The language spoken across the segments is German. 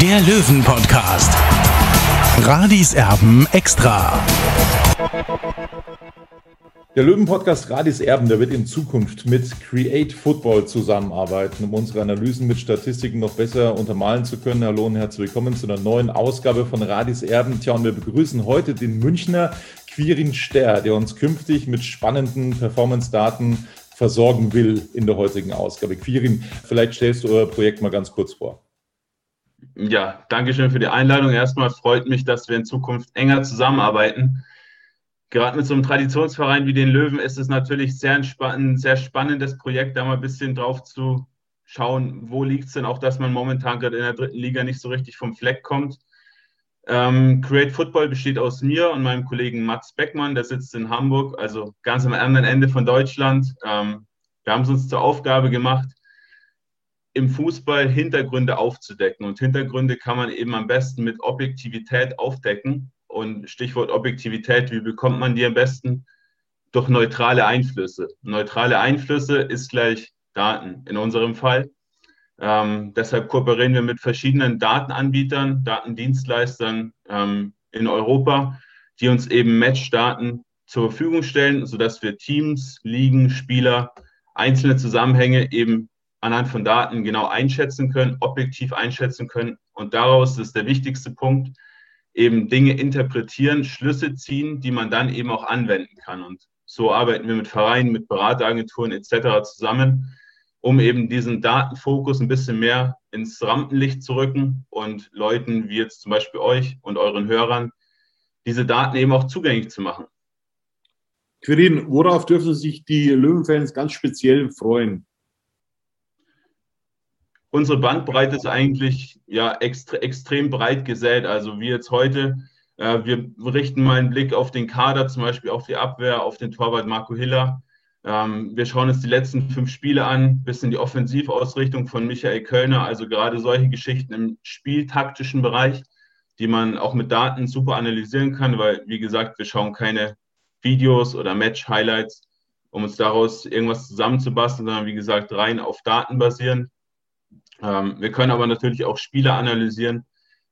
der Löwen-Podcast. Radis Erben extra. Der Löwen-Podcast Radis Erben, der wird in Zukunft mit Create Football zusammenarbeiten, um unsere Analysen mit Statistiken noch besser untermalen zu können. Hallo und herzlich willkommen zu einer neuen Ausgabe von Radis Erben. Tja, und wir begrüßen heute den Münchner Quirin Ster, der uns künftig mit spannenden Performance-Daten versorgen will in der heutigen Ausgabe. Quirin, vielleicht stellst du euer Projekt mal ganz kurz vor. Ja, danke schön für die Einladung. Erstmal freut mich, dass wir in Zukunft enger zusammenarbeiten gerade mit so einem Traditionsverein wie den Löwen ist es natürlich sehr ein sehr spannendes Projekt, da mal ein bisschen drauf zu schauen, wo liegt es denn auch, dass man momentan gerade in der dritten Liga nicht so richtig vom Fleck kommt. Ähm, Create Football besteht aus mir und meinem Kollegen Mats Beckmann, der sitzt in Hamburg, also ganz am anderen Ende von Deutschland. Ähm, wir haben es uns zur Aufgabe gemacht, im Fußball Hintergründe aufzudecken. Und Hintergründe kann man eben am besten mit Objektivität aufdecken. Und Stichwort Objektivität, wie bekommt man die am besten? Durch neutrale Einflüsse. Neutrale Einflüsse ist gleich Daten in unserem Fall. Ähm, deshalb kooperieren wir mit verschiedenen Datenanbietern, Datendienstleistern ähm, in Europa, die uns eben Matchdaten zur Verfügung stellen, sodass wir Teams, Ligen, Spieler, einzelne Zusammenhänge eben anhand von Daten genau einschätzen können, objektiv einschätzen können. Und daraus ist der wichtigste Punkt, eben Dinge interpretieren, Schlüsse ziehen, die man dann eben auch anwenden kann. Und so arbeiten wir mit Vereinen, mit Berateragenturen etc. zusammen, um eben diesen Datenfokus ein bisschen mehr ins Rampenlicht zu rücken und Leuten wie jetzt zum Beispiel euch und euren Hörern diese Daten eben auch zugänglich zu machen. Quirin, worauf dürfen sich die Löwenfans ganz speziell freuen? Unsere Bandbreite ist eigentlich ja extre extrem breit gesät. Also wie jetzt heute, äh, wir richten mal einen Blick auf den Kader, zum Beispiel auf die Abwehr, auf den Torwart Marco Hiller. Ähm, wir schauen uns die letzten fünf Spiele an, bisschen die Offensivausrichtung von Michael Kölner, also gerade solche Geschichten im spieltaktischen Bereich, die man auch mit Daten super analysieren kann, weil, wie gesagt, wir schauen keine Videos oder Match-Highlights, um uns daraus irgendwas zusammenzubasteln, sondern wie gesagt, rein auf Daten basieren. Ähm, wir können aber natürlich auch Spiele analysieren.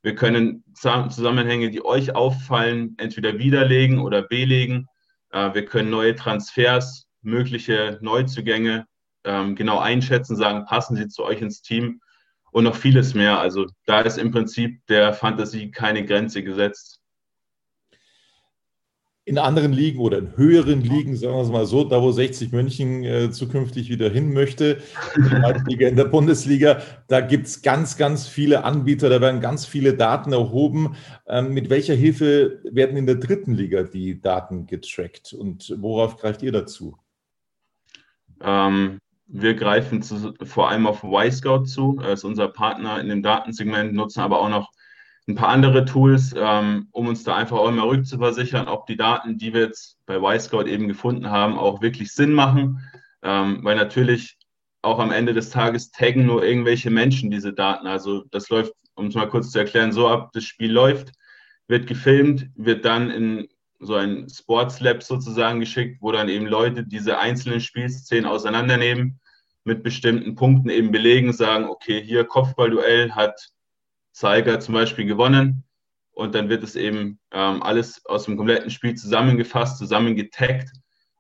Wir können Zusammenhänge, die euch auffallen, entweder widerlegen oder belegen. Äh, wir können neue Transfers, mögliche Neuzugänge ähm, genau einschätzen, sagen, passen sie zu euch ins Team und noch vieles mehr. Also da ist im Prinzip der Fantasie keine Grenze gesetzt in anderen Ligen oder in höheren Ligen, sagen wir es mal so, da wo 60 München äh, zukünftig wieder hin möchte, in der Bundesliga, da gibt es ganz, ganz viele Anbieter, da werden ganz viele Daten erhoben. Ähm, mit welcher Hilfe werden in der dritten Liga die Daten getrackt und worauf greift ihr dazu? Ähm, wir greifen zu, vor allem auf Y-Scout zu, das ist unser Partner in dem Datensegment, nutzen aber auch noch ein paar andere Tools, ähm, um uns da einfach auch immer rückzuversichern, ob die Daten, die wir jetzt bei Y-Scout eben gefunden haben, auch wirklich Sinn machen. Ähm, weil natürlich auch am Ende des Tages taggen nur irgendwelche Menschen diese Daten. Also das läuft, um es mal kurz zu erklären, so ab, das Spiel läuft, wird gefilmt, wird dann in so ein Sports Lab sozusagen geschickt, wo dann eben Leute diese einzelnen Spielszenen auseinandernehmen, mit bestimmten Punkten eben belegen, sagen, okay, hier Kopfballduell hat Zeiger zum Beispiel gewonnen. Und dann wird es eben ähm, alles aus dem kompletten Spiel zusammengefasst, zusammengetaggt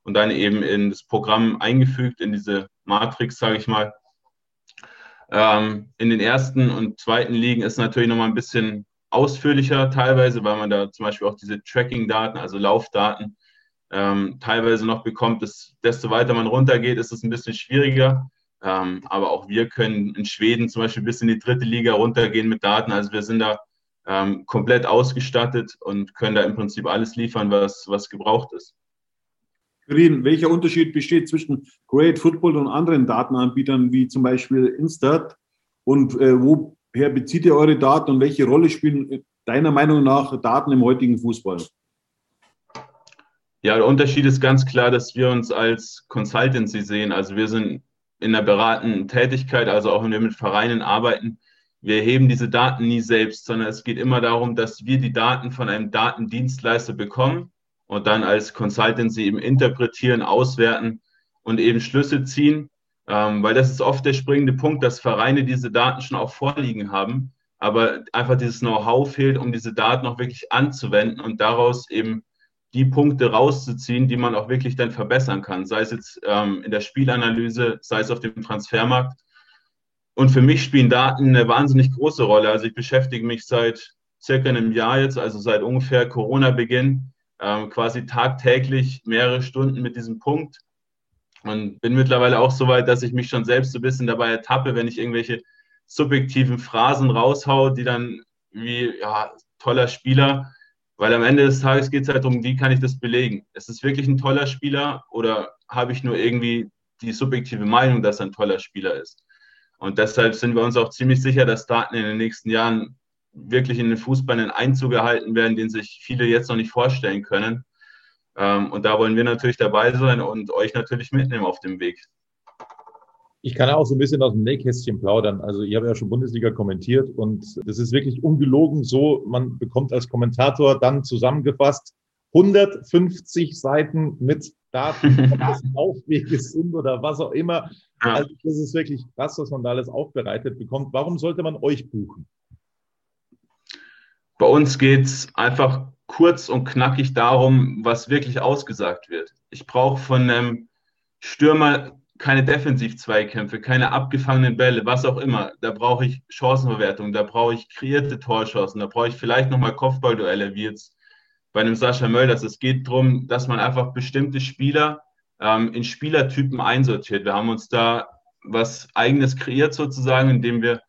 und dann eben in das Programm eingefügt, in diese Matrix, sage ich mal. Ähm, in den ersten und zweiten Ligen ist natürlich nochmal ein bisschen ausführlicher teilweise, weil man da zum Beispiel auch diese Tracking-Daten, also Laufdaten, ähm, teilweise noch bekommt. Das, desto weiter man runtergeht, ist es ein bisschen schwieriger. Ähm, aber auch wir können in Schweden zum Beispiel bis in die dritte Liga runtergehen mit Daten. Also wir sind da ähm, komplett ausgestattet und können da im Prinzip alles liefern, was, was gebraucht ist. Green, welcher Unterschied besteht zwischen Great Football und anderen Datenanbietern wie zum Beispiel Instat? Und äh, woher bezieht ihr eure Daten und welche Rolle spielen deiner Meinung nach Daten im heutigen Fußball? Ja, der Unterschied ist ganz klar, dass wir uns als Consultancy sehen. Also wir sind in der beratenden Tätigkeit, also auch wenn wir mit Vereinen arbeiten, wir erheben diese Daten nie selbst, sondern es geht immer darum, dass wir die Daten von einem Datendienstleister bekommen und dann als Consultancy eben interpretieren, auswerten und eben Schlüsse ziehen, ähm, weil das ist oft der springende Punkt, dass Vereine diese Daten schon auch vorliegen haben, aber einfach dieses Know-how fehlt, um diese Daten auch wirklich anzuwenden und daraus eben die Punkte rauszuziehen, die man auch wirklich dann verbessern kann, sei es jetzt ähm, in der Spielanalyse, sei es auf dem Transfermarkt. Und für mich spielen Daten eine wahnsinnig große Rolle. Also ich beschäftige mich seit circa einem Jahr jetzt, also seit ungefähr Corona-Beginn, ähm, quasi tagtäglich mehrere Stunden mit diesem Punkt und bin mittlerweile auch so weit, dass ich mich schon selbst so ein bisschen dabei ertappe, wenn ich irgendwelche subjektiven Phrasen raushaue, die dann wie ja, toller Spieler weil am Ende des Tages geht es halt darum, wie kann ich das belegen? Ist es wirklich ein toller Spieler oder habe ich nur irgendwie die subjektive Meinung, dass er ein toller Spieler ist? Und deshalb sind wir uns auch ziemlich sicher, dass Daten in den nächsten Jahren wirklich in den Fußball einen Einzug erhalten werden, den sich viele jetzt noch nicht vorstellen können. Ähm, und da wollen wir natürlich dabei sein und euch natürlich mitnehmen auf dem Weg. Ich kann auch so ein bisschen aus dem Nähkästchen plaudern. Also ich habe ja schon Bundesliga kommentiert und das ist wirklich ungelogen so. Man bekommt als Kommentator dann zusammengefasst 150 Seiten mit Daten, was Laufwege sind oder was auch immer. Also das ist wirklich krass, was man da alles aufbereitet bekommt. Warum sollte man euch buchen? Bei uns geht es einfach kurz und knackig darum, was wirklich ausgesagt wird. Ich brauche von einem Stürmer keine Defensiv-Zweikämpfe, keine abgefangenen Bälle, was auch immer. Da brauche ich Chancenverwertung, da brauche ich kreierte Torchancen, da brauche ich vielleicht nochmal Kopfballduelle, wie jetzt bei einem Sascha Mölders. Es geht darum, dass man einfach bestimmte Spieler ähm, in Spielertypen einsortiert. Wir haben uns da was Eigenes kreiert sozusagen, indem wir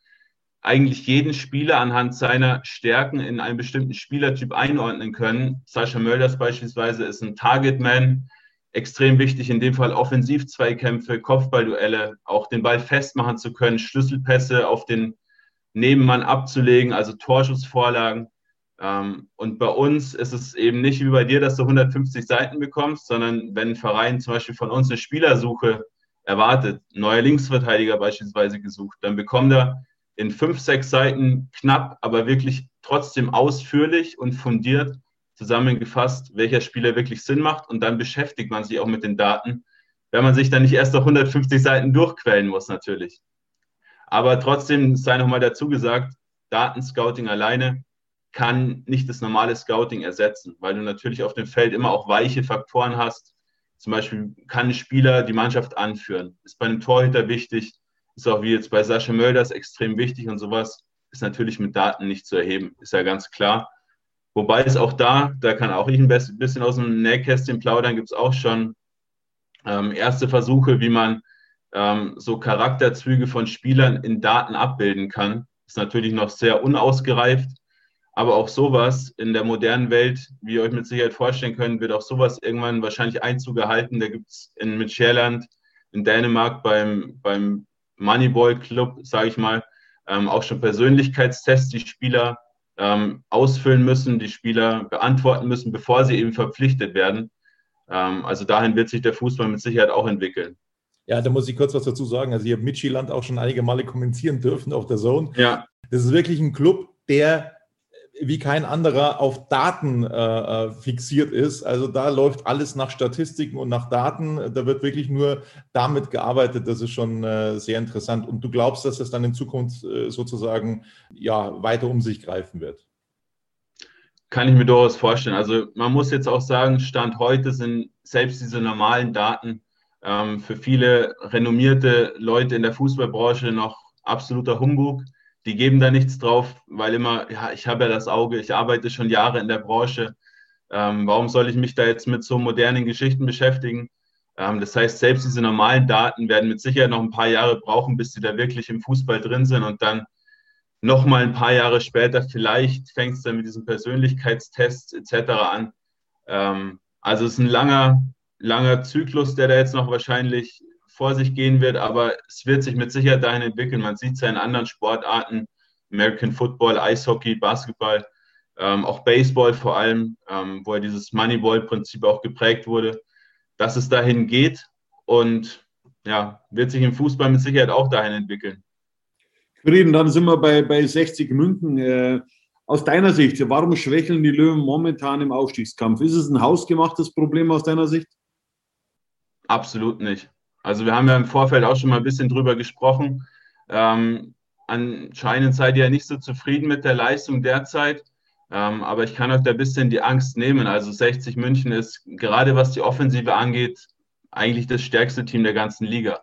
eigentlich jeden Spieler anhand seiner Stärken in einen bestimmten Spielertyp einordnen können. Sascha Mölders beispielsweise ist ein Targetman, extrem wichtig, in dem Fall Offensivzweikämpfe, Kopfballduelle, auch den Ball festmachen zu können, Schlüsselpässe auf den Nebenmann abzulegen, also Torschussvorlagen. Ähm, und bei uns ist es eben nicht wie bei dir, dass du 150 Seiten bekommst, sondern wenn ein Verein zum Beispiel von uns eine Spielersuche erwartet, neuer Linksverteidiger beispielsweise gesucht, dann bekommt er in fünf, sechs Seiten knapp, aber wirklich trotzdem ausführlich und fundiert zusammengefasst, welcher Spieler wirklich Sinn macht und dann beschäftigt man sich auch mit den Daten, wenn man sich dann nicht erst auf 150 Seiten durchquellen muss natürlich. Aber trotzdem sei nochmal dazu gesagt, Datenscouting alleine kann nicht das normale Scouting ersetzen, weil du natürlich auf dem Feld immer auch weiche Faktoren hast. Zum Beispiel kann ein Spieler die Mannschaft anführen. Ist bei einem Torhüter wichtig, ist auch wie jetzt bei Sascha Mölders extrem wichtig und sowas ist natürlich mit Daten nicht zu erheben, ist ja ganz klar. Wobei es auch da, da kann auch ich ein bisschen aus dem Nähkästchen plaudern, gibt es auch schon ähm, erste Versuche, wie man ähm, so Charakterzüge von Spielern in Daten abbilden kann. Ist natürlich noch sehr unausgereift, aber auch sowas in der modernen Welt, wie ihr euch mit Sicherheit vorstellen könnt, wird auch sowas irgendwann wahrscheinlich Einzug erhalten. Da gibt es in mit Scherland in Dänemark beim, beim Moneyball Club, sage ich mal, ähm, auch schon Persönlichkeitstests, die Spieler ähm, ausfüllen müssen, die Spieler beantworten müssen, bevor sie eben verpflichtet werden. Ähm, also dahin wird sich der Fußball mit Sicherheit auch entwickeln. Ja, da muss ich kurz was dazu sagen. Also ich habe Michiland auch schon einige Male kommentieren dürfen auf der Zone. Ja. Das ist wirklich ein Club, der wie kein anderer auf Daten äh, äh, fixiert ist. Also da läuft alles nach Statistiken und nach Daten. Da wird wirklich nur damit gearbeitet. Das ist schon äh, sehr interessant. Und du glaubst, dass das dann in Zukunft äh, sozusagen ja weiter um sich greifen wird? Kann ich mir durchaus vorstellen. Also man muss jetzt auch sagen, Stand heute sind selbst diese normalen Daten ähm, für viele renommierte Leute in der Fußballbranche noch absoluter Humbug. Die geben da nichts drauf, weil immer, ja, ich habe ja das Auge, ich arbeite schon Jahre in der Branche. Ähm, warum soll ich mich da jetzt mit so modernen Geschichten beschäftigen? Ähm, das heißt, selbst diese normalen Daten werden mit Sicherheit noch ein paar Jahre brauchen, bis sie da wirklich im Fußball drin sind und dann noch mal ein paar Jahre später vielleicht fängt es dann mit diesen Persönlichkeitstests etc. an. Ähm, also es ist ein langer, langer Zyklus, der da jetzt noch wahrscheinlich vor sich gehen wird, aber es wird sich mit Sicherheit dahin entwickeln. Man sieht es ja in anderen Sportarten, American Football, Eishockey, Basketball, ähm, auch Baseball vor allem, ähm, wo ja dieses Moneyball-Prinzip auch geprägt wurde, dass es dahin geht und ja, wird sich im Fußball mit Sicherheit auch dahin entwickeln. Frieden, dann sind wir bei, bei 60 München. Äh, aus deiner Sicht, warum schwächeln die Löwen momentan im Aufstiegskampf? Ist es ein hausgemachtes Problem aus deiner Sicht? Absolut nicht. Also wir haben ja im Vorfeld auch schon mal ein bisschen drüber gesprochen. Ähm, anscheinend seid ihr ja nicht so zufrieden mit der Leistung derzeit. Ähm, aber ich kann euch da ein bisschen die Angst nehmen. Also 60 München ist gerade was die Offensive angeht, eigentlich das stärkste Team der ganzen Liga.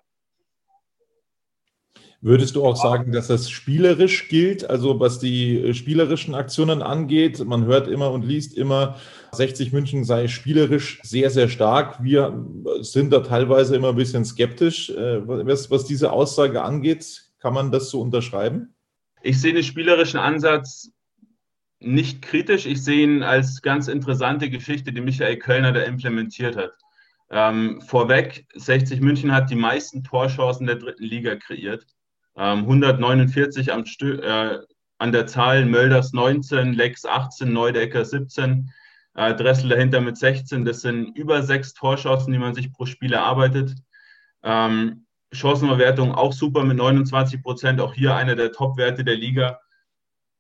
Würdest du auch sagen, dass das spielerisch gilt, also was die spielerischen Aktionen angeht? Man hört immer und liest immer, 60 München sei spielerisch sehr, sehr stark. Wir sind da teilweise immer ein bisschen skeptisch. Äh, was, was diese Aussage angeht, kann man das so unterschreiben? Ich sehe den spielerischen Ansatz nicht kritisch. Ich sehe ihn als ganz interessante Geschichte, die Michael Kölner da implementiert hat. Ähm, vorweg, 60 München hat die meisten Torchancen der dritten Liga kreiert. Ähm, 149 am Stö äh, an der Zahl, Mölders 19, Lex 18, Neudecker 17 äh, Dressel dahinter mit 16. Das sind über sechs Torschancen, die man sich pro Spiel erarbeitet. Ähm, Chancenverwertung auch super mit 29 Prozent, auch hier einer der Top-Werte der Liga.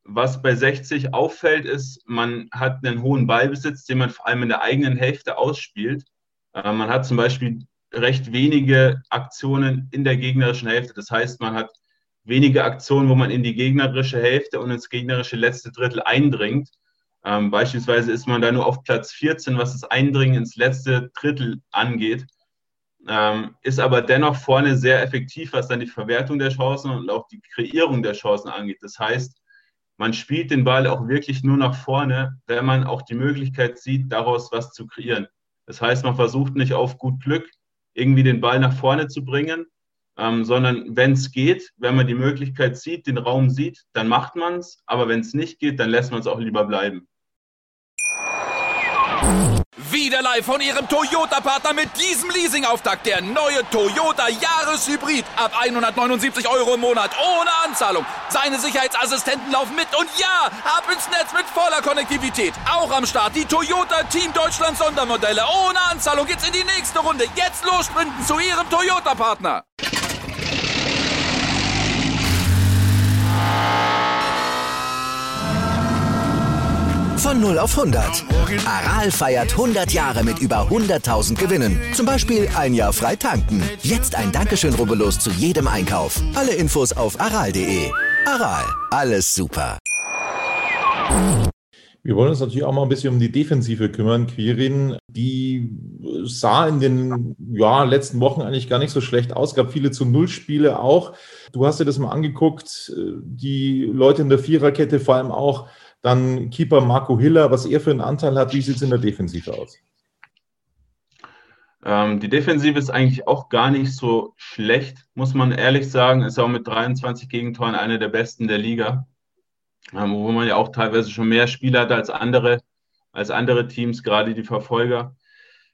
Was bei 60 auffällt, ist, man hat einen hohen Ballbesitz, den man vor allem in der eigenen Hälfte ausspielt. Äh, man hat zum Beispiel recht wenige Aktionen in der gegnerischen Hälfte. Das heißt, man hat wenige Aktionen, wo man in die gegnerische Hälfte und ins gegnerische letzte Drittel eindringt. Ähm, beispielsweise ist man da nur auf Platz 14, was das Eindringen ins letzte Drittel angeht, ähm, ist aber dennoch vorne sehr effektiv, was dann die Verwertung der Chancen und auch die Kreierung der Chancen angeht. Das heißt, man spielt den Ball auch wirklich nur nach vorne, wenn man auch die Möglichkeit sieht, daraus was zu kreieren. Das heißt, man versucht nicht auf gut Glück irgendwie den Ball nach vorne zu bringen, ähm, sondern wenn es geht, wenn man die Möglichkeit sieht, den Raum sieht, dann macht man es. Aber wenn es nicht geht, dann lässt man es auch lieber bleiben. Wieder live von Ihrem Toyota-Partner mit diesem Leasing-Auftakt. Der neue Toyota Jahreshybrid. Ab 179 Euro im Monat. Ohne Anzahlung. Seine Sicherheitsassistenten laufen mit. Und ja, ab ins Netz mit voller Konnektivität. Auch am Start die Toyota Team Deutschland Sondermodelle. Ohne Anzahlung geht's in die nächste Runde. Jetzt los zu Ihrem Toyota-Partner. Von 0 auf 100. Aral feiert 100 Jahre mit über 100.000 Gewinnen. Zum Beispiel ein Jahr frei tanken. Jetzt ein Dankeschön, rubbellos zu jedem Einkauf. Alle Infos auf aral.de. Aral, alles super. Wir wollen uns natürlich auch mal ein bisschen um die Defensive kümmern, Quirin. Die sah in den ja, letzten Wochen eigentlich gar nicht so schlecht aus. Gab viele zu Null-Spiele auch. Du hast dir das mal angeguckt. Die Leute in der Viererkette vor allem auch dann Keeper Marco Hiller, was er für einen Anteil hat, wie sieht es in der Defensive aus? Ähm, die Defensive ist eigentlich auch gar nicht so schlecht, muss man ehrlich sagen. Ist auch mit 23 Gegentoren eine der besten der Liga. Ähm, wo man ja auch teilweise schon mehr Spieler hat als andere, als andere Teams, gerade die Verfolger.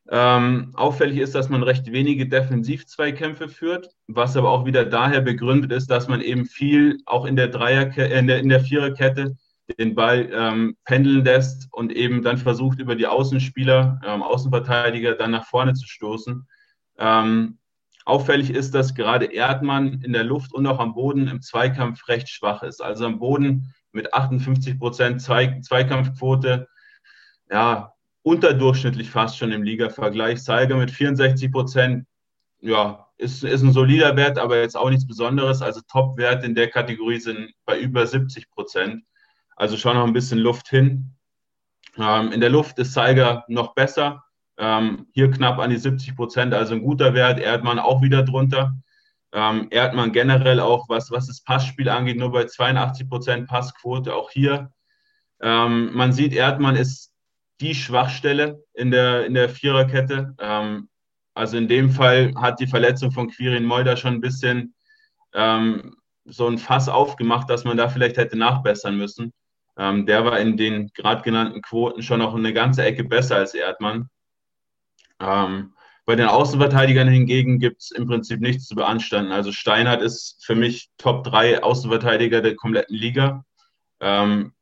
Ähm, auffällig ist, dass man recht wenige Defensivzweikämpfe führt, was aber auch wieder daher begründet ist, dass man eben viel auch in der Dreier äh, in der, in der Viererkette den Ball ähm, pendeln lässt und eben dann versucht, über die Außenspieler, ähm, Außenverteidiger dann nach vorne zu stoßen. Ähm, auffällig ist, dass gerade Erdmann in der Luft und auch am Boden im Zweikampf recht schwach ist. Also am Boden mit 58 Prozent Zweikampfquote, ja, unterdurchschnittlich fast schon im Liga-Vergleich. Seiger mit 64 Prozent, ja, ist, ist ein solider Wert, aber jetzt auch nichts Besonderes. Also Top-Werte in der Kategorie sind bei über 70 Prozent. Also schon noch ein bisschen Luft hin. Ähm, in der Luft ist Zeiger noch besser. Ähm, hier knapp an die 70 Prozent, also ein guter Wert. Erdmann auch wieder drunter. Ähm, Erdmann generell auch, was, was das Passspiel angeht, nur bei 82 Prozent Passquote. Auch hier, ähm, man sieht, Erdmann ist die Schwachstelle in der, in der Viererkette. Ähm, also in dem Fall hat die Verletzung von Quirin Molder schon ein bisschen ähm, so ein Fass aufgemacht, dass man da vielleicht hätte nachbessern müssen. Ähm, der war in den gerade genannten Quoten schon noch eine ganze Ecke besser als Erdmann. Ähm, bei den Außenverteidigern hingegen gibt es im Prinzip nichts zu beanstanden. Also Steinhardt ist für mich Top 3 Außenverteidiger der kompletten Liga. Ähm,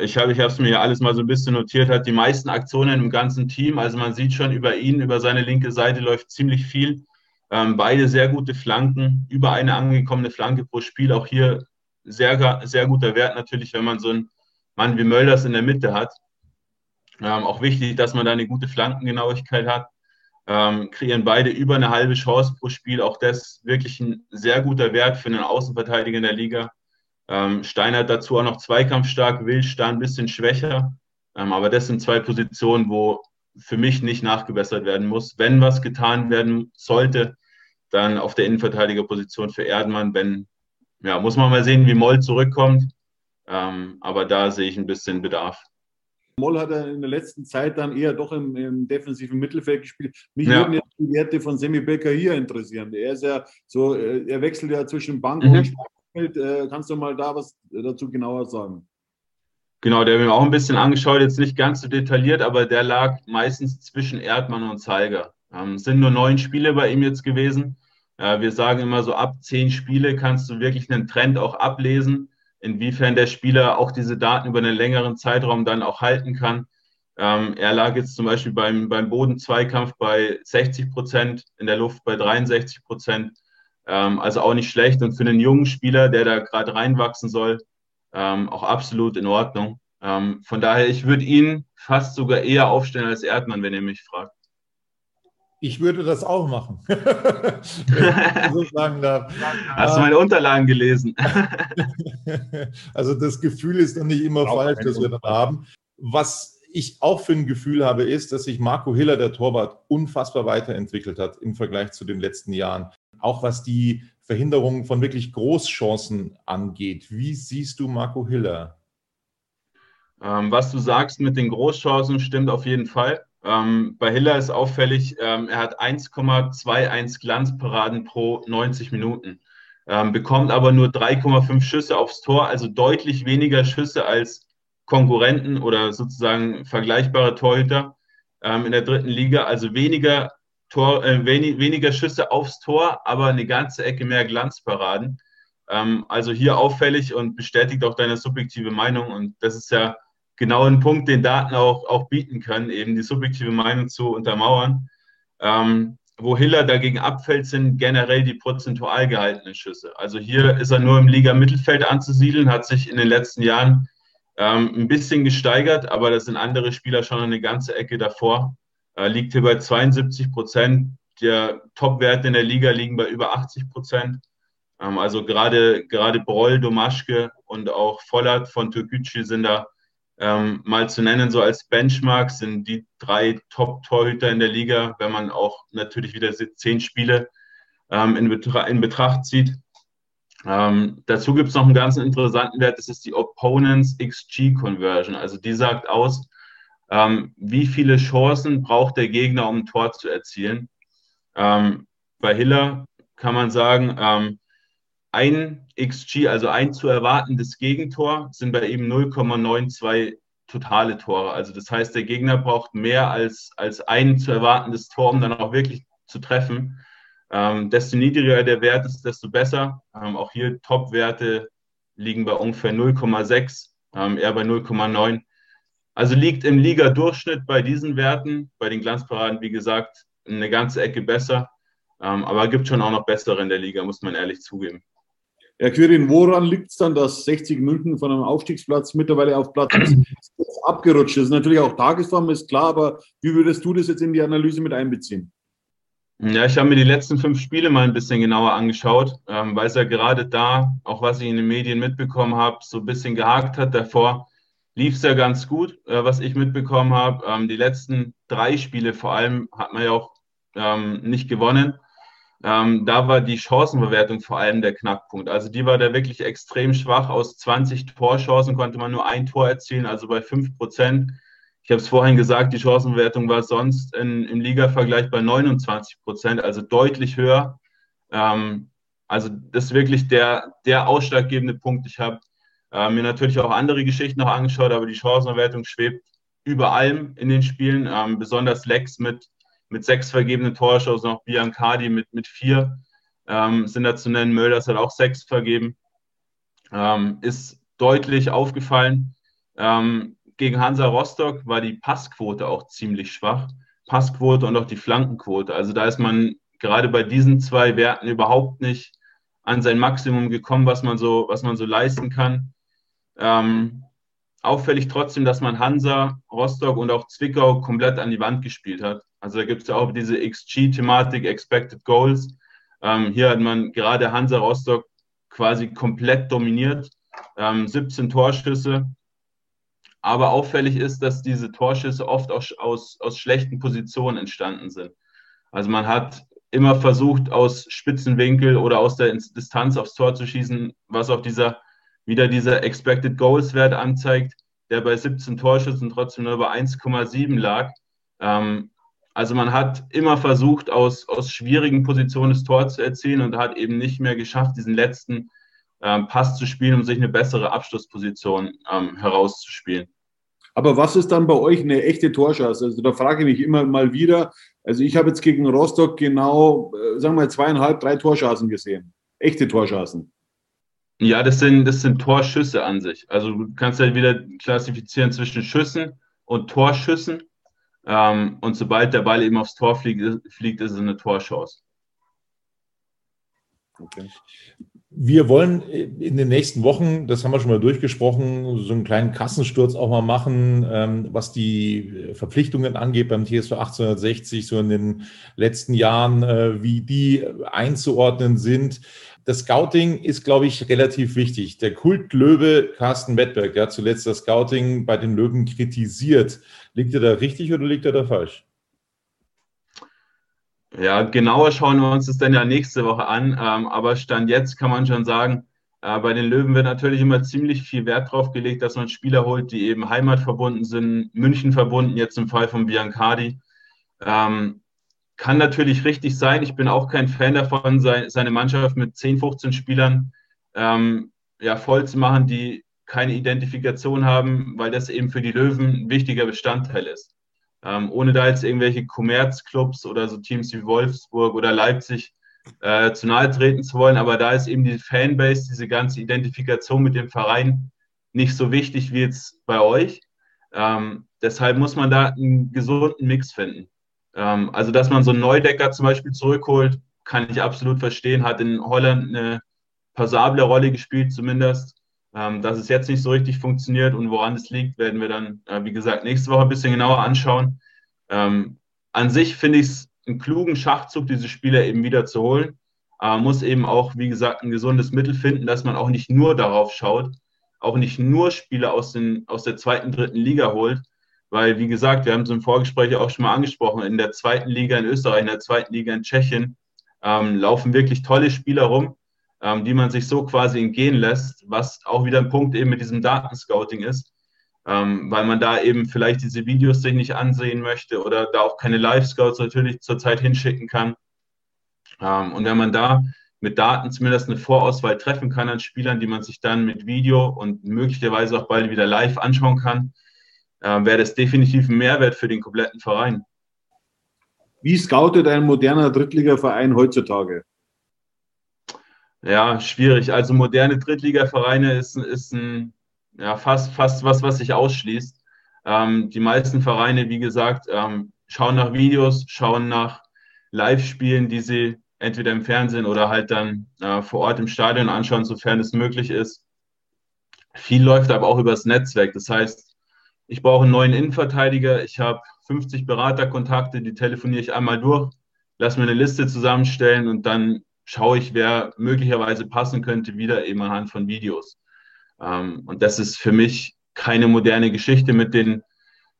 ich habe es mir ja alles mal so ein bisschen notiert, hat die meisten Aktionen im ganzen Team. Also man sieht schon über ihn, über seine linke Seite läuft ziemlich viel. Ähm, beide sehr gute Flanken, über eine angekommene Flanke pro Spiel. Auch hier sehr, sehr guter Wert natürlich, wenn man so einen Mann wie Mölders in der Mitte hat. Ähm, auch wichtig, dass man da eine gute Flankengenauigkeit hat. Ähm, kreieren beide über eine halbe Chance pro Spiel. Auch das wirklich ein sehr guter Wert für einen Außenverteidiger in der Liga. Ähm, Steiner dazu auch noch zweikampfstark, Wild da ein bisschen schwächer. Ähm, aber das sind zwei Positionen, wo für mich nicht nachgebessert werden muss. Wenn was getan werden sollte, dann auf der Innenverteidigerposition für Erdmann. Wenn, ja, muss man mal sehen, wie Moll zurückkommt. Ähm, aber da sehe ich ein bisschen Bedarf. Moll hat er in der letzten Zeit dann eher doch im, im defensiven Mittelfeld gespielt. Mich ja. würden jetzt die Werte von Semi Becker hier interessieren. Er ist ja so, äh, er wechselt ja zwischen Bank mhm. und Spielfeld. Äh, kannst du mal da was dazu genauer sagen? Genau, der habe ich mir auch ein bisschen angeschaut, jetzt nicht ganz so detailliert, aber der lag meistens zwischen Erdmann und Zeiger. Ähm, sind nur neun Spiele bei ihm jetzt gewesen. Äh, wir sagen immer so, ab zehn Spiele kannst du wirklich einen Trend auch ablesen, inwiefern der Spieler auch diese Daten über einen längeren Zeitraum dann auch halten kann. Ähm, er lag jetzt zum Beispiel beim, beim Bodenzweikampf bei 60 Prozent, in der Luft bei 63 Prozent. Ähm, also auch nicht schlecht. Und für einen jungen Spieler, der da gerade reinwachsen soll, ähm, auch absolut in Ordnung. Ähm, von daher, ich würde ihn fast sogar eher aufstellen als Erdmann, wenn ihr mich fragt. Ich würde das auch machen. so sagen darf. Hast du meine Unterlagen gelesen? also das Gefühl ist dann nicht immer auch falsch, das wir dann haben. Was ich auch für ein Gefühl habe, ist, dass sich Marco Hiller, der Torwart, unfassbar weiterentwickelt hat im Vergleich zu den letzten Jahren. Auch was die Verhinderung von wirklich Großchancen angeht. Wie siehst du Marco Hiller? Ähm, was du sagst mit den Großchancen stimmt auf jeden Fall. Ähm, bei Hiller ist auffällig, ähm, er hat 1,21 Glanzparaden pro 90 Minuten, ähm, bekommt aber nur 3,5 Schüsse aufs Tor, also deutlich weniger Schüsse als Konkurrenten oder sozusagen vergleichbare Torhüter ähm, in der dritten Liga, also weniger Tor, äh, wenig, weniger Schüsse aufs Tor, aber eine ganze Ecke mehr Glanzparaden. Ähm, also hier auffällig und bestätigt auch deine subjektive Meinung. Und das ist ja genau ein Punkt, den Daten auch, auch bieten können, eben die subjektive Meinung zu untermauern. Ähm, wo Hiller dagegen abfällt, sind generell die prozentual gehaltenen Schüsse. Also hier ist er nur im Liga-Mittelfeld anzusiedeln, hat sich in den letzten Jahren ähm, ein bisschen gesteigert, aber das sind andere Spieler schon eine ganze Ecke davor äh, liegt hier bei 72 Prozent. Der Top-Werte in der Liga liegen bei über 80 Prozent. Ähm, also gerade, gerade Broll, Domaschke und auch Vollert von Türkgücü sind da ähm, mal zu nennen, so als Benchmark sind die drei Top-Torhüter in der Liga, wenn man auch natürlich wieder zehn Spiele ähm, in, Betra in, Betracht zieht. Ähm, dazu gibt es noch einen ganz interessanten Wert, das ist die Opponents XG Conversion. Also die sagt aus, ähm, wie viele Chancen braucht der Gegner, um ein Tor zu erzielen. Ähm, bei Hiller kann man sagen, ähm, ein XG, also ein zu erwartendes Gegentor, sind bei ihm 0,92 totale Tore. Also das heißt, der Gegner braucht mehr als, als ein zu erwartendes Tor, um dann auch wirklich zu treffen. Ähm, desto niedriger der Wert ist, desto besser. Ähm, auch hier Top-Werte liegen bei ungefähr 0,6, ähm, eher bei 0,9. Also liegt im Liga-Durchschnitt bei diesen Werten, bei den Glanzparaden, wie gesagt, eine ganze Ecke besser. Ähm, aber gibt schon auch noch bessere in der Liga, muss man ehrlich zugeben. Herr Quirin, woran liegt es dann, dass 60 München von einem Aufstiegsplatz mittlerweile auf Platz abgerutscht ist? Natürlich auch Tagesform, ist klar, aber wie würdest du das jetzt in die Analyse mit einbeziehen? Ja, ich habe mir die letzten fünf Spiele mal ein bisschen genauer angeschaut, ähm, weil es ja gerade da, auch was ich in den Medien mitbekommen habe, so ein bisschen gehakt hat. Davor lief es ja ganz gut, äh, was ich mitbekommen habe. Ähm, die letzten drei Spiele vor allem hat man ja auch ähm, nicht gewonnen. Ähm, da war die Chancenbewertung vor allem der Knackpunkt. Also die war da wirklich extrem schwach. Aus 20 Torchancen konnte man nur ein Tor erzielen, also bei 5 Prozent. Ich habe es vorhin gesagt, die Chancenbewertung war sonst in, im Liga-Vergleich bei 29 Prozent, also deutlich höher. Ähm, also das ist wirklich der, der ausschlaggebende Punkt. Ich habe äh, mir natürlich auch andere Geschichten noch angeschaut, aber die Chancenbewertung schwebt über allem in den Spielen. Ähm, besonders Lex mit, mit sechs vergebenen Torschancen, noch Biancardi mit, mit vier ähm, sind da zu nennen. Mölders hat auch sechs vergeben. Ähm, ist deutlich aufgefallen. Ähm, gegen Hansa Rostock war die Passquote auch ziemlich schwach. Passquote und auch die Flankenquote. Also da ist man gerade bei diesen zwei Werten überhaupt nicht an sein Maximum gekommen, was man so, was man so leisten kann. Ähm, auffällig trotzdem, dass man Hansa, Rostock und auch Zwickau komplett an die Wand gespielt hat. Also da gibt es ja auch diese XG-Thematik, Expected Goals. Ähm, hier hat man gerade Hansa Rostock quasi komplett dominiert. Ähm, 17 Torschüsse. Aber auffällig ist, dass diese Torschüsse oft aus, aus, aus schlechten Positionen entstanden sind. Also man hat immer versucht, aus Spitzenwinkel oder aus der Distanz aufs Tor zu schießen, was auch dieser, wieder dieser Expected Goals Wert anzeigt, der bei 17 Torschüssen trotzdem nur bei 1,7 lag. Ähm, also man hat immer versucht, aus, aus schwierigen Positionen das Tor zu erzielen und hat eben nicht mehr geschafft, diesen letzten ähm, Pass zu spielen, um sich eine bessere Abschlussposition ähm, herauszuspielen. Aber was ist dann bei euch eine echte Torschance? Also da frage ich mich immer mal wieder. Also ich habe jetzt gegen Rostock genau, äh, sagen wir zweieinhalb, drei Torschancen gesehen. Echte Torschancen. Ja, das sind, das sind Torschüsse an sich. Also du kannst halt wieder klassifizieren zwischen Schüssen und Torschüssen. Ähm, und sobald der Ball eben aufs Tor fliegt, fliegt ist es eine Torchance. Okay. Wir wollen in den nächsten Wochen, das haben wir schon mal durchgesprochen, so einen kleinen Kassensturz auch mal machen, ähm, was die Verpflichtungen angeht beim TSV 1860, so in den letzten Jahren, äh, wie die einzuordnen sind. Das Scouting ist, glaube ich, relativ wichtig. Der Kultlöwe Carsten Wettberg, der hat zuletzt das Scouting bei den Löwen kritisiert. Liegt er da richtig oder liegt er da falsch? Ja, genauer schauen wir uns das dann ja nächste Woche an. Ähm, aber Stand jetzt kann man schon sagen, äh, bei den Löwen wird natürlich immer ziemlich viel Wert drauf gelegt, dass man Spieler holt, die eben heimatverbunden sind, München verbunden, jetzt im Fall von Biancardi. Ähm, kann natürlich richtig sein. Ich bin auch kein Fan davon, sein, seine Mannschaft mit 10, 15 Spielern ähm, ja, voll zu machen, die keine Identifikation haben, weil das eben für die Löwen ein wichtiger Bestandteil ist. Ähm, ohne da jetzt irgendwelche Kommerzclubs oder so Teams wie Wolfsburg oder Leipzig äh, zu nahe treten zu wollen. Aber da ist eben die Fanbase, diese ganze Identifikation mit dem Verein nicht so wichtig wie jetzt bei euch. Ähm, deshalb muss man da einen gesunden Mix finden. Ähm, also, dass man so einen Neudecker zum Beispiel zurückholt, kann ich absolut verstehen, hat in Holland eine passable Rolle gespielt zumindest. Ähm, dass es jetzt nicht so richtig funktioniert und woran es liegt, werden wir dann, äh, wie gesagt, nächste Woche ein bisschen genauer anschauen. Ähm, an sich finde ich es einen klugen Schachzug, diese Spieler eben wieder zu holen. Aber muss eben auch, wie gesagt, ein gesundes Mittel finden, dass man auch nicht nur darauf schaut, auch nicht nur Spieler aus, den, aus der zweiten, dritten Liga holt, weil, wie gesagt, wir haben es im Vorgespräch auch schon mal angesprochen, in der zweiten Liga in Österreich, in der zweiten Liga in Tschechien ähm, laufen wirklich tolle Spieler rum, ähm, die man sich so quasi entgehen lässt, was auch wieder ein Punkt eben mit diesem Datenscouting ist, ähm, weil man da eben vielleicht diese Videos sich nicht ansehen möchte oder da auch keine Live-Scouts natürlich zurzeit hinschicken kann. Ähm, und wenn man da mit Daten zumindest eine Vorauswahl treffen kann an Spielern, die man sich dann mit Video und möglicherweise auch bald wieder live anschauen kann, äh, wäre das definitiv ein Mehrwert für den kompletten Verein. Wie scoutet ein moderner Drittligaverein heutzutage? Ja, schwierig. Also moderne Drittligavereine ist, ist ein, ja, fast, fast was, was sich ausschließt. Ähm, die meisten Vereine, wie gesagt, ähm, schauen nach Videos, schauen nach Live-Spielen, die sie entweder im Fernsehen oder halt dann äh, vor Ort im Stadion anschauen, sofern es möglich ist. Viel läuft aber auch übers Netzwerk. Das heißt, ich brauche einen neuen Innenverteidiger, ich habe 50 Beraterkontakte, die telefoniere ich einmal durch, lass mir eine Liste zusammenstellen und dann schaue ich, wer möglicherweise passen könnte, wieder eben anhand von Videos. Ähm, und das ist für mich keine moderne Geschichte mit den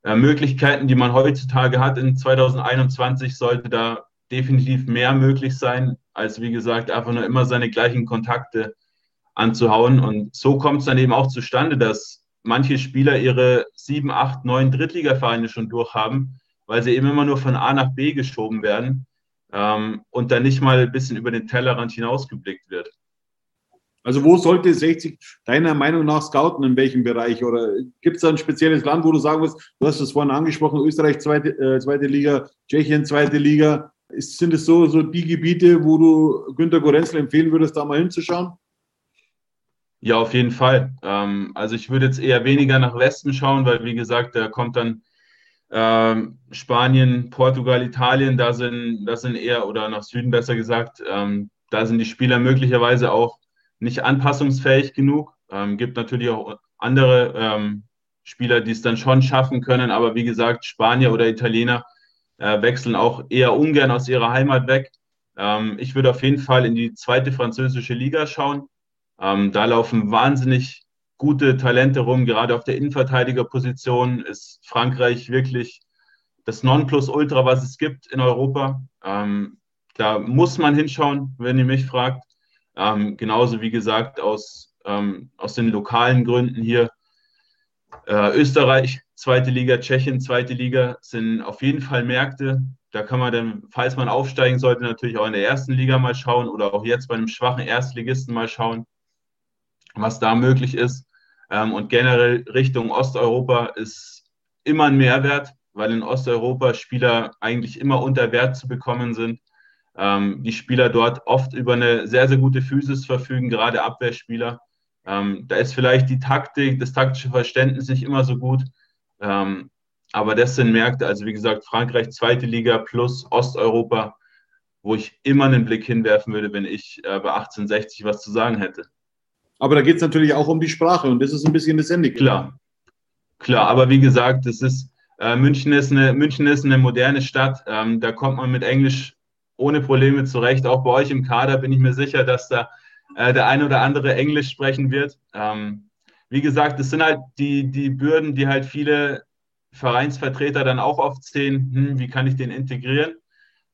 äh, Möglichkeiten, die man heutzutage hat. In 2021 sollte da definitiv mehr möglich sein, als wie gesagt, einfach nur immer seine gleichen Kontakte anzuhauen. Und so kommt es dann eben auch zustande, dass manche Spieler ihre sieben, acht, neun Drittligavereine schon durchhaben, weil sie eben immer nur von A nach B geschoben werden ähm, und dann nicht mal ein bisschen über den Tellerrand hinausgeblickt wird. Also wo sollte 60 deiner Meinung nach scouten, in welchem Bereich? Oder gibt es da ein spezielles Land, wo du sagen wirst, du hast es vorhin angesprochen, Österreich zweite, äh, zweite Liga, Tschechien zweite Liga. Ist, sind es so, so die Gebiete, wo du Günter Gorenzel empfehlen würdest, da mal hinzuschauen? Ja, auf jeden Fall. Ähm, also ich würde jetzt eher weniger nach Westen schauen, weil wie gesagt, da kommt dann ähm, Spanien, Portugal, Italien, da sind, das sind eher, oder nach Süden besser gesagt, ähm, da sind die Spieler möglicherweise auch nicht anpassungsfähig genug. Ähm, gibt natürlich auch andere ähm, Spieler, die es dann schon schaffen können, aber wie gesagt, Spanier oder Italiener äh, wechseln auch eher ungern aus ihrer Heimat weg. Ähm, ich würde auf jeden Fall in die zweite französische Liga schauen. Da laufen wahnsinnig gute Talente rum. Gerade auf der Innenverteidigerposition ist Frankreich wirklich das Nonplusultra, was es gibt in Europa. Ähm, da muss man hinschauen, wenn ihr mich fragt. Ähm, genauso wie gesagt aus, ähm, aus den lokalen Gründen hier. Äh, Österreich, zweite Liga, Tschechien, zweite Liga sind auf jeden Fall Märkte. Da kann man dann, falls man aufsteigen sollte, natürlich auch in der ersten Liga mal schauen oder auch jetzt bei einem schwachen Erstligisten mal schauen, was da möglich ist. Ähm, und generell Richtung Osteuropa ist immer ein Mehrwert, weil in Osteuropa Spieler eigentlich immer unter Wert zu bekommen sind ähm, die Spieler dort oft über eine sehr, sehr gute Physis verfügen, gerade Abwehrspieler. Ähm, da ist vielleicht die Taktik, das taktische Verständnis nicht immer so gut. Ähm, aber das sind Märkte, also wie gesagt, Frankreich, zweite Liga plus Osteuropa, wo ich immer einen Blick hinwerfen würde, wenn ich äh, bei 1860 was zu sagen hätte. Aber da geht es natürlich auch um die Sprache und das ist ein bisschen das Ende. Klar, klar, aber wie gesagt, das ist, äh, München, ist eine, München ist eine moderne Stadt, ähm, da kommt man mit Englisch ohne Probleme zurecht. Auch bei euch im Kader bin ich mir sicher, dass da äh, der eine oder andere Englisch sprechen wird. Ähm, wie gesagt, das sind halt die, die Bürden, die halt viele Vereinsvertreter dann auch oft sehen, hm, wie kann ich den integrieren?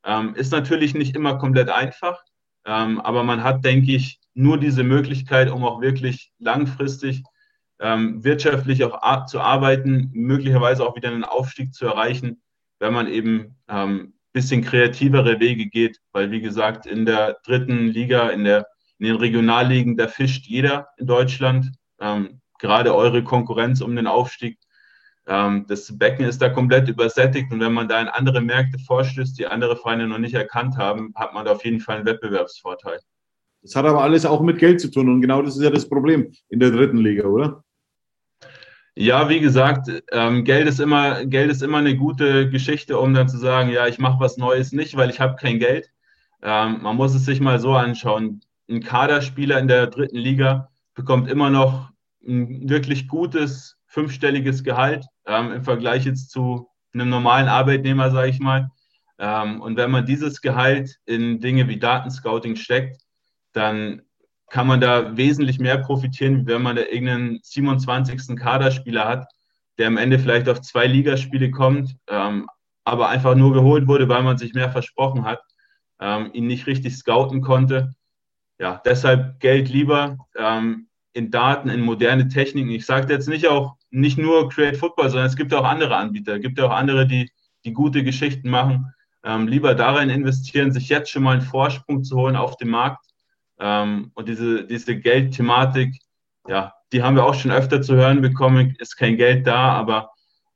Ähm, ist natürlich nicht immer komplett einfach, ähm, aber man hat, denke ich, nur diese Möglichkeit, um auch wirklich langfristig ähm, wirtschaftlich auch zu arbeiten, möglicherweise auch wieder einen Aufstieg zu erreichen, wenn man eben ähm, bisschen kreativere Wege geht, weil wie gesagt, in der dritten Liga, in, der, in den Regionalligen, da fischt jeder in Deutschland. Ähm, gerade eure Konkurrenz um den Aufstieg. Ähm, das Becken ist da komplett übersättigt und wenn man da in andere Märkte vorstößt, die andere Vereine noch nicht erkannt haben, hat man da auf jeden Fall einen Wettbewerbsvorteil. Das hat aber alles auch mit Geld zu tun und genau das ist ja das Problem in der dritten Liga, oder? Ja, wie gesagt, ähm, Geld, ist immer, Geld ist immer eine gute Geschichte, um dann zu sagen, ja, ich mache was Neues nicht, weil ich habe kein Geld. Ähm, man muss es sich mal so anschauen. Ein Kaderspieler in der dritten Liga bekommt immer noch ein wirklich gutes fünfstelliges Gehalt ähm, im Vergleich jetzt zu einem normalen Arbeitnehmer, sage ich mal. Ähm, und wenn man dieses Gehalt in Dinge wie Datenscouting steckt, dann kann man da wesentlich mehr profitieren, wenn man da irgendeinen 27. Kaderspieler hat, der am Ende vielleicht auf zwei Ligaspiele kommt, ähm, aber einfach nur geholt wurde, weil man sich mehr versprochen hat, ähm, ihn nicht richtig scouten konnte. Ja, deshalb Geld lieber ähm, in Daten, in moderne Techniken. Ich sage jetzt nicht auch nicht nur Create Football, sondern es gibt auch andere Anbieter, es gibt auch andere, die, die gute Geschichten machen. Ähm, lieber darin investieren, sich jetzt schon mal einen Vorsprung zu holen auf dem Markt, ähm, und diese, diese Geldthematik, ja, die haben wir auch schon öfter zu hören bekommen, ist kein Geld da, aber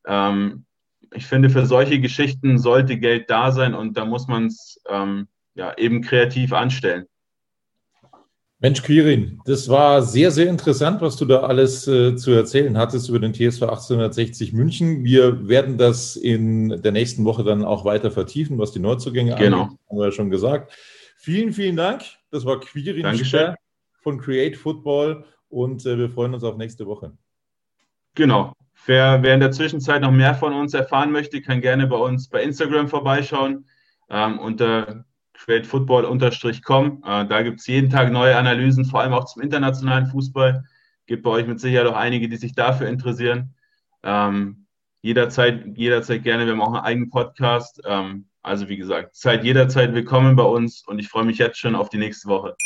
ähm, ich finde, für solche Geschichten sollte Geld da sein und da muss man es ähm, ja, eben kreativ anstellen. Mensch, Quirin, das war sehr, sehr interessant, was du da alles äh, zu erzählen hattest über den TSV 1860 München. Wir werden das in der nächsten Woche dann auch weiter vertiefen, was die Neuzugänge genau. angeht, haben wir ja schon gesagt. Vielen, vielen Dank. Das war Quirin Dankeschön. von Create Football und äh, wir freuen uns auf nächste Woche. Genau. Wer, wer, in der Zwischenzeit noch mehr von uns erfahren möchte, kann gerne bei uns bei Instagram vorbeischauen ähm, unter createfootball-com. Äh, da gibt es jeden Tag neue Analysen, vor allem auch zum internationalen Fußball. Gibt bei euch mit Sicherheit auch einige, die sich dafür interessieren. Ähm, jederzeit, jederzeit gerne. Wir haben auch einen eigenen Podcast. Ähm, also wie gesagt, seid jederzeit willkommen bei uns und ich freue mich jetzt schon auf die nächste Woche.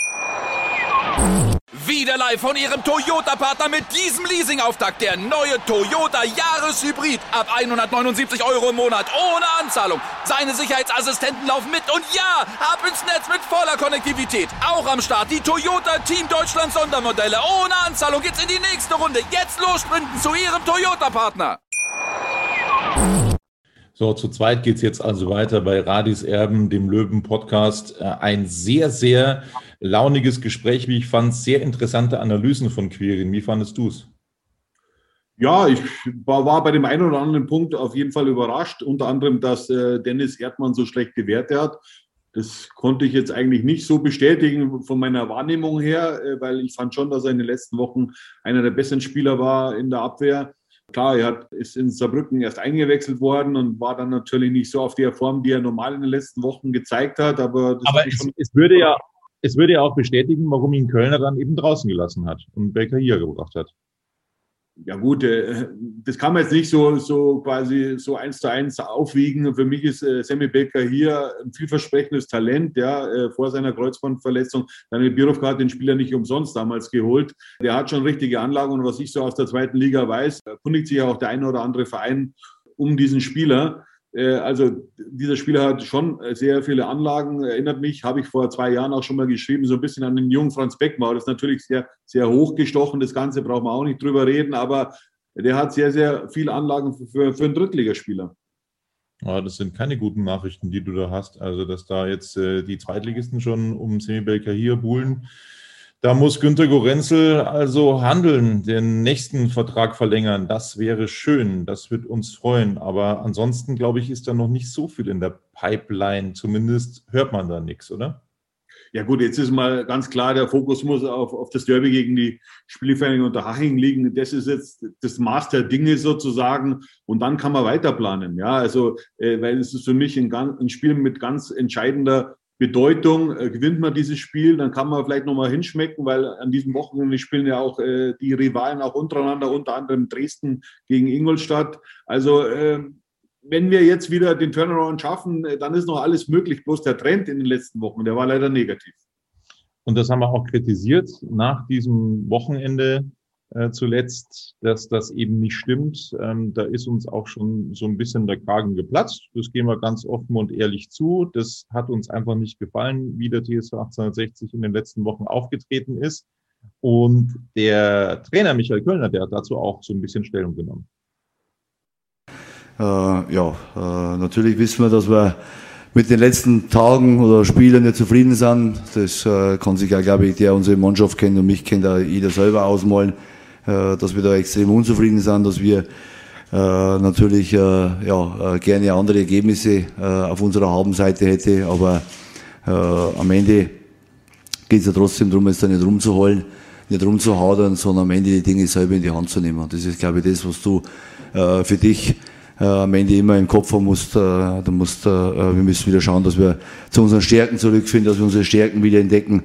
Wieder live von Ihrem Toyota-Partner mit diesem Leasing-Auftakt. Der neue Toyota Jahreshybrid. Ab 179 Euro im Monat. Ohne Anzahlung. Seine Sicherheitsassistenten laufen mit. Und ja, ab ins Netz mit voller Konnektivität. Auch am Start die Toyota Team Deutschland Sondermodelle. Ohne Anzahlung geht's in die nächste Runde. Jetzt los sprinten zu Ihrem Toyota-Partner. So, zu zweit geht es jetzt also weiter bei Radis Erben, dem Löwen-Podcast. Äh, ein sehr, sehr launiges Gespräch, wie ich fand, sehr interessante Analysen von Quirin. Wie fandest du es? Ja, ich war, bei dem einen oder anderen Punkt auf jeden Fall überrascht. Unter anderem, dass äh, Dennis Erdmann so schlechte Werte hat. Das konnte ich jetzt eigentlich nicht so bestätigen von meiner Wahrnehmung her, äh, weil ich fand schon, dass er in den letzten Wochen einer der besten Spieler war in der Abwehr. Klar, er hat, ist in Saarbrücken erst eingewechselt worden und war dann natürlich nicht so auf der Form, die er normal in den letzten Wochen gezeigt hat. Aber, aber es, es, würde ja es würde ja auch bestätigen, warum ihn Kölner dann eben draußen gelassen hat und Baker hier gebracht hat. Ja gut, äh, das kann man jetzt nicht so, so quasi so eins zu eins aufwiegen. Für mich ist äh, Sammy Baker hier ein vielversprechendes Talent, ja, äh, vor seiner Kreuzbandverletzung. Daniel Birovka hat den Spieler nicht umsonst damals geholt. Der hat schon richtige Anlagen und was ich so aus der zweiten Liga weiß, erkundigt sich auch der eine oder andere Verein um diesen Spieler. Äh, also dieser Spieler hat schon sehr viele Anlagen, erinnert mich, habe ich vor zwei Jahren auch schon mal geschrieben, so ein bisschen an den jungen Franz Beckmauer. Das ist natürlich sehr, sehr hochgestochen, das Ganze braucht man auch nicht drüber reden, aber der hat sehr, sehr viele Anlagen für, für einen Drittligaspieler. Ja, das sind keine guten Nachrichten, die du da hast. Also, dass da jetzt äh, die Zweitligisten schon um Semi Belker hier buhlen. Da muss Günter Gorenzel also handeln, den nächsten Vertrag verlängern. Das wäre schön, das wird uns freuen. Aber ansonsten, glaube ich, ist da noch nicht so viel in der Pipeline. Zumindest hört man da nichts, oder? Ja gut, jetzt ist mal ganz klar, der Fokus muss auf, auf das Derby gegen die Spielvereinigung Unterhaching liegen. Das ist jetzt das Maß der Dinge sozusagen und dann kann man weiter planen. Ja, also äh, weil es ist für mich ein, ein Spiel mit ganz entscheidender Bedeutung. Äh, gewinnt man dieses Spiel, dann kann man vielleicht nochmal hinschmecken, weil an diesem Wochenende spielen ja auch äh, die Rivalen auch untereinander, unter anderem Dresden gegen Ingolstadt. Also äh, wenn wir jetzt wieder den Turnaround schaffen, äh, dann ist noch alles möglich. Bloß der Trend in den letzten Wochen, der war leider negativ. Und das haben wir auch kritisiert nach diesem Wochenende äh, zuletzt, dass das eben nicht stimmt. Ähm, da ist uns auch schon so ein bisschen der Kragen geplatzt. Das gehen wir ganz offen und ehrlich zu. Das hat uns einfach nicht gefallen, wie der TSV 1860 in den letzten Wochen aufgetreten ist. Und der Trainer Michael Kölner, der hat dazu auch so ein bisschen Stellung genommen. Äh, ja, äh, natürlich wissen wir, dass wir mit den letzten Tagen oder Spielen nicht zufrieden sind. Das äh, kann sich ja, glaube ich, der unsere Mannschaft kennt und mich kennt, auch jeder selber ausmalen. Äh, dass wir da extrem unzufrieden sind, dass wir äh, natürlich äh, ja, gerne andere Ergebnisse auf unserer Habenseite hätte, aber am Ende geht es ja trotzdem darum, es da nicht rumzuholen, nicht rumzuhadern, sondern am Ende die Dinge selber in die Hand zu nehmen. Das ist, glaube ich, das, was du für dich am Ende immer im Kopf haben musst. du musst wir müssen wieder schauen, dass wir zu unseren Stärken zurückfinden, dass wir unsere Stärken wieder entdecken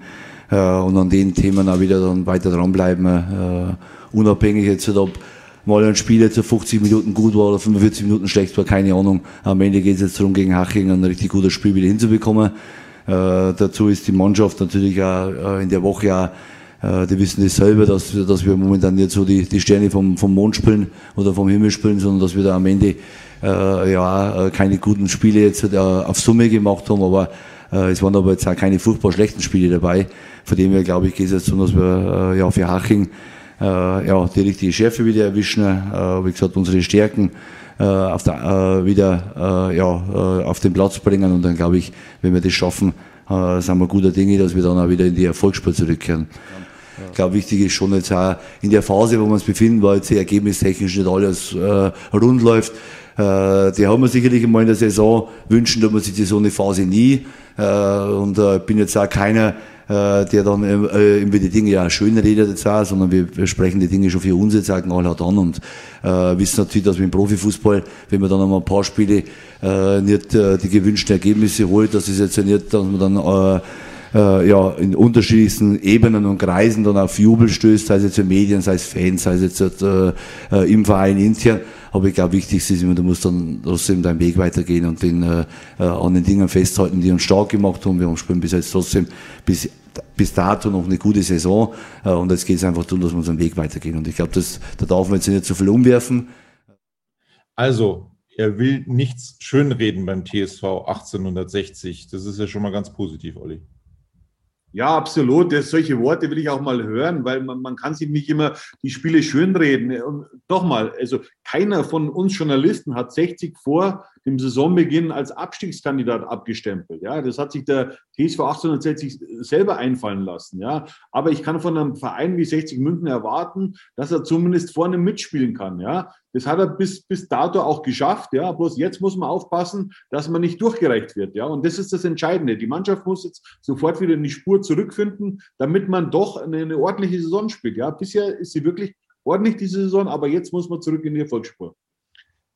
und an den Themen auch wieder dann weiter dranbleiben unabhängig jetzt, ob mal ein Spiel jetzt 50 Minuten gut war oder 45 Minuten schlecht war, keine Ahnung. Am Ende geht es jetzt darum, gegen Haching ein richtig gutes Spiel wieder hinzubekommen. Äh, dazu ist die Mannschaft natürlich auch äh, in der Woche auch äh, die wissen das selber, dass, dass wir momentan nicht so die, die Sterne vom, vom Mond spielen oder vom Himmel spielen, sondern dass wir da am Ende äh, ja keine guten Spiele jetzt äh, auf Summe gemacht haben, aber äh, es waren aber jetzt auch keine furchtbar schlechten Spiele dabei. Von dem her glaube ich, geht es jetzt darum, dass wir äh, ja für Haching äh, ja, die richtige Schärfe wieder erwischen, äh, wie gesagt, unsere Stärken äh, auf der, äh, wieder äh, ja, äh, auf den Platz bringen und dann glaube ich, wenn wir das schaffen, äh, sind wir guter Dinge, dass wir dann auch wieder in die Erfolgsspur zurückkehren. Ich glaube, wichtig ist schon jetzt auch in der Phase, wo wir uns befinden, weil jetzt ergebnistechnisch nicht alles äh, rund läuft. Äh, die haben wir sicherlich einmal in der Saison wünschen, dass man sich so eine Phase nie. Äh, und äh, bin jetzt auch keiner, äh, der dann äh, über die Dinge ja schön redet jetzt auch, sondern wir, wir sprechen die Dinge schon für uns jetzt auch knallhart an und äh, wissen natürlich, dass wir im Profifußball, wenn man dann einmal ein paar Spiele äh, nicht äh, die gewünschten Ergebnisse holt, dass es jetzt ja nicht, dass man dann äh, äh, ja, in unterschiedlichsten Ebenen und Kreisen dann auf Jubel stößt, sei es jetzt in Medien, sei es Fans, sei es jetzt äh, äh, im Verein intern. Aber ich glaube, wichtig ist immer, du musst dann trotzdem deinen Weg weitergehen und den, äh, äh, an den Dingen festhalten, die uns stark gemacht haben. Wir haben spielen bis jetzt trotzdem bis, bis dato noch eine gute Saison. Äh, und jetzt geht es einfach darum, dass wir unseren Weg weitergehen. Und ich glaube, da darf man jetzt nicht zu viel umwerfen. Also, er will nichts schönreden beim TSV 1860. Das ist ja schon mal ganz positiv, Olli. Ja, absolut. Das, solche Worte will ich auch mal hören, weil man, man kann sich nicht immer die Spiele schönreden. Und nochmal, also keiner von uns Journalisten hat 60 vor dem Saisonbeginn als Abstiegskandidat abgestempelt. Ja, das hat sich der TSV 1860 selber einfallen lassen. Ja, aber ich kann von einem Verein wie 60 München erwarten, dass er zumindest vorne mitspielen kann. Ja, das hat er bis, bis dato auch geschafft. Ja, bloß jetzt muss man aufpassen, dass man nicht durchgereicht wird. Ja, und das ist das Entscheidende. Die Mannschaft muss jetzt sofort wieder in die Spur zurückfinden, damit man doch eine, eine ordentliche Saison spielt. Ja, bisher ist sie wirklich ordentlich diese Saison, aber jetzt muss man zurück in die Erfolgsspur.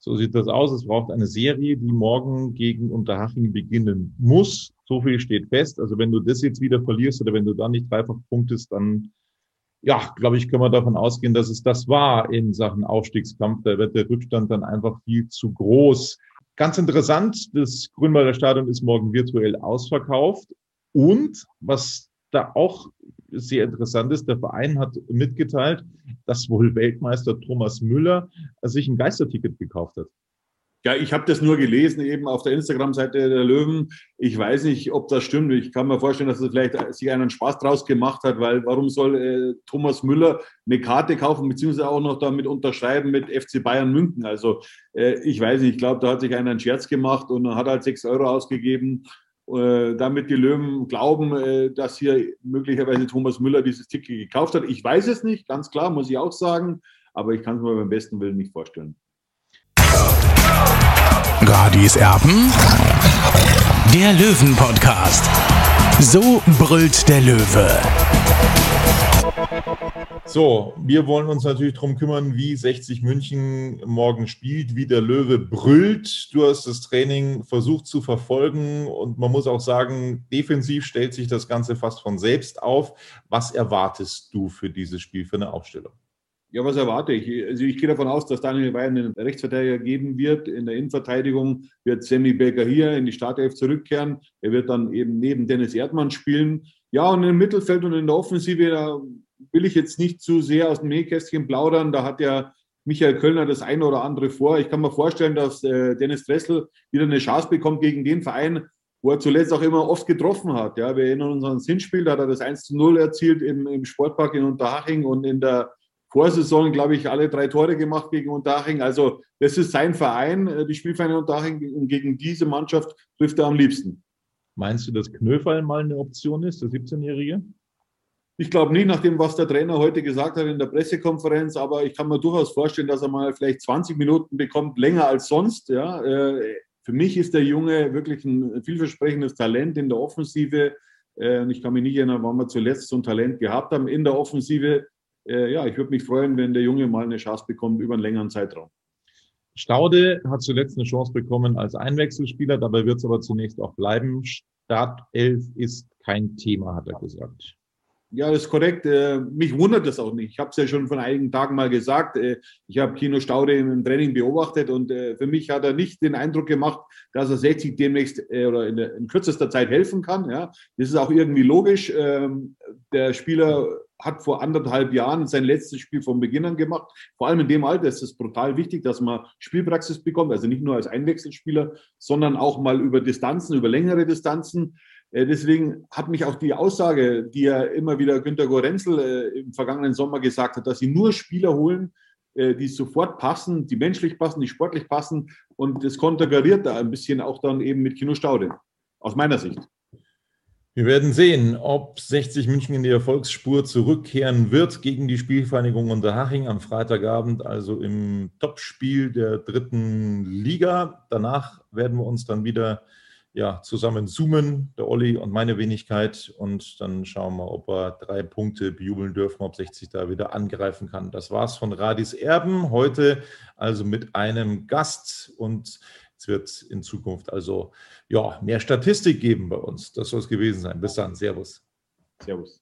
So sieht das aus. Es braucht eine Serie, die morgen gegen Unterhaching beginnen muss. So viel steht fest. Also wenn du das jetzt wieder verlierst oder wenn du da nicht dreifach punktest, dann, ja, glaube ich, können wir davon ausgehen, dass es das war in Sachen Aufstiegskampf. Da wird der Rückstand dann einfach viel zu groß. Ganz interessant, das Grünwalder Stadion ist morgen virtuell ausverkauft. Und was da auch sehr interessant ist, der Verein hat mitgeteilt, dass wohl Weltmeister Thomas Müller sich ein Geisterticket gekauft hat. Ja, ich habe das nur gelesen, eben auf der Instagram-Seite der Löwen. Ich weiß nicht, ob das stimmt. Ich kann mir vorstellen, dass er vielleicht sich einen Spaß draus gemacht hat, weil warum soll äh, Thomas Müller eine Karte kaufen, beziehungsweise auch noch damit unterschreiben mit FC Bayern München? Also äh, ich weiß nicht, ich glaube, da hat sich einer einen Scherz gemacht und hat halt sechs Euro ausgegeben äh, damit die Löwen glauben, äh, dass hier möglicherweise Thomas Müller dieses Ticket gekauft hat. Ich weiß es nicht, ganz klar, muss ich auch sagen, aber ich kann es mir beim besten Willen nicht vorstellen. Radis Erben, der Löwen-Podcast. So brüllt der Löwe. So, wir wollen uns natürlich darum kümmern, wie 60 München morgen spielt, wie der Löwe brüllt. Du hast das Training versucht zu verfolgen und man muss auch sagen, defensiv stellt sich das Ganze fast von selbst auf. Was erwartest du für dieses Spiel, für eine Aufstellung? Ja, was erwarte ich? Also ich gehe davon aus, dass Daniel Bayern einen Rechtsverteidiger geben wird. In der Innenverteidigung wird Sammy Becker hier in die Startelf zurückkehren. Er wird dann eben neben Dennis Erdmann spielen. Ja, und im Mittelfeld und in der Offensive, da will ich jetzt nicht zu sehr aus dem Nähkästchen plaudern. Da hat ja Michael Kölner das eine oder andere vor. Ich kann mir vorstellen, dass äh, Dennis Dressel wieder eine Chance bekommt gegen den Verein, wo er zuletzt auch immer oft getroffen hat. Ja, wir erinnern uns an das Hinspiel, da hat er das 1 zu 0 erzielt im, im Sportpark in Unterhaching und in der Vorsaison, glaube ich, alle drei Tore gemacht gegen Unterhaching. Also das ist sein Verein, äh, die Spielvereine Unterhaching und gegen diese Mannschaft trifft er am liebsten. Meinst du, dass Knöferl mal eine Option ist, der 17-Jährige? Ich glaube nicht, nach dem, was der Trainer heute gesagt hat in der Pressekonferenz, aber ich kann mir durchaus vorstellen, dass er mal vielleicht 20 Minuten bekommt, länger als sonst. Ja. Äh, für mich ist der Junge wirklich ein vielversprechendes Talent in der Offensive. Äh, und ich kann mich nicht erinnern, wann wir zuletzt so ein Talent gehabt haben in der Offensive. Äh, ja, ich würde mich freuen, wenn der Junge mal eine Chance bekommt über einen längeren Zeitraum. Staude hat zuletzt eine Chance bekommen als Einwechselspieler, dabei wird es aber zunächst auch bleiben. Startelf ist kein Thema, hat er gesagt. Ja, das ist korrekt. Äh, mich wundert das auch nicht. Ich habe es ja schon vor einigen Tagen mal gesagt. Äh, ich habe Kino Staude im Training beobachtet und äh, für mich hat er nicht den Eindruck gemacht, dass er 60 demnächst oder in, kürzester Zeit helfen kann. Ja, das ist auch irgendwie logisch. Ähm, der Spieler hat vor anderthalb Jahren sein letztes Spiel von Beginn an gemacht. Vor allem in dem Alter ist es brutal wichtig, dass man Spielpraxis bekommt. Also nicht nur als Einwechselspieler, sondern auch mal über Distanzen, über längere Distanzen. Äh, deswegen hat mich auch die Aussage, die ja immer wieder Günter Gorenzel äh, im vergangenen Sommer gesagt hat, dass sie nur Spieler holen, äh, die sofort passen, die menschlich passen, die sportlich passen. Und das konterkariert da ein bisschen auch dann eben mit Kino Staude, aus meiner Sicht. Wir werden sehen, ob 60 München in die Erfolgsspur zurückkehren wird gegen die Spielvereinigung Unterhaching am Freitagabend, also im Topspiel der dritten Liga. Danach werden wir uns dann wieder ja, zusammen zoomen, der Olli und meine Wenigkeit. Und dann schauen wir, ob wir drei Punkte bejubeln dürfen, ob 60 da wieder angreifen kann. Das war's von Radis Erben. Heute also mit einem Gast und Es wird in Zukunft also ja, mehr Statistik geben bei uns. Das soll es gewesen sein. Bis dann. Servus. Servus.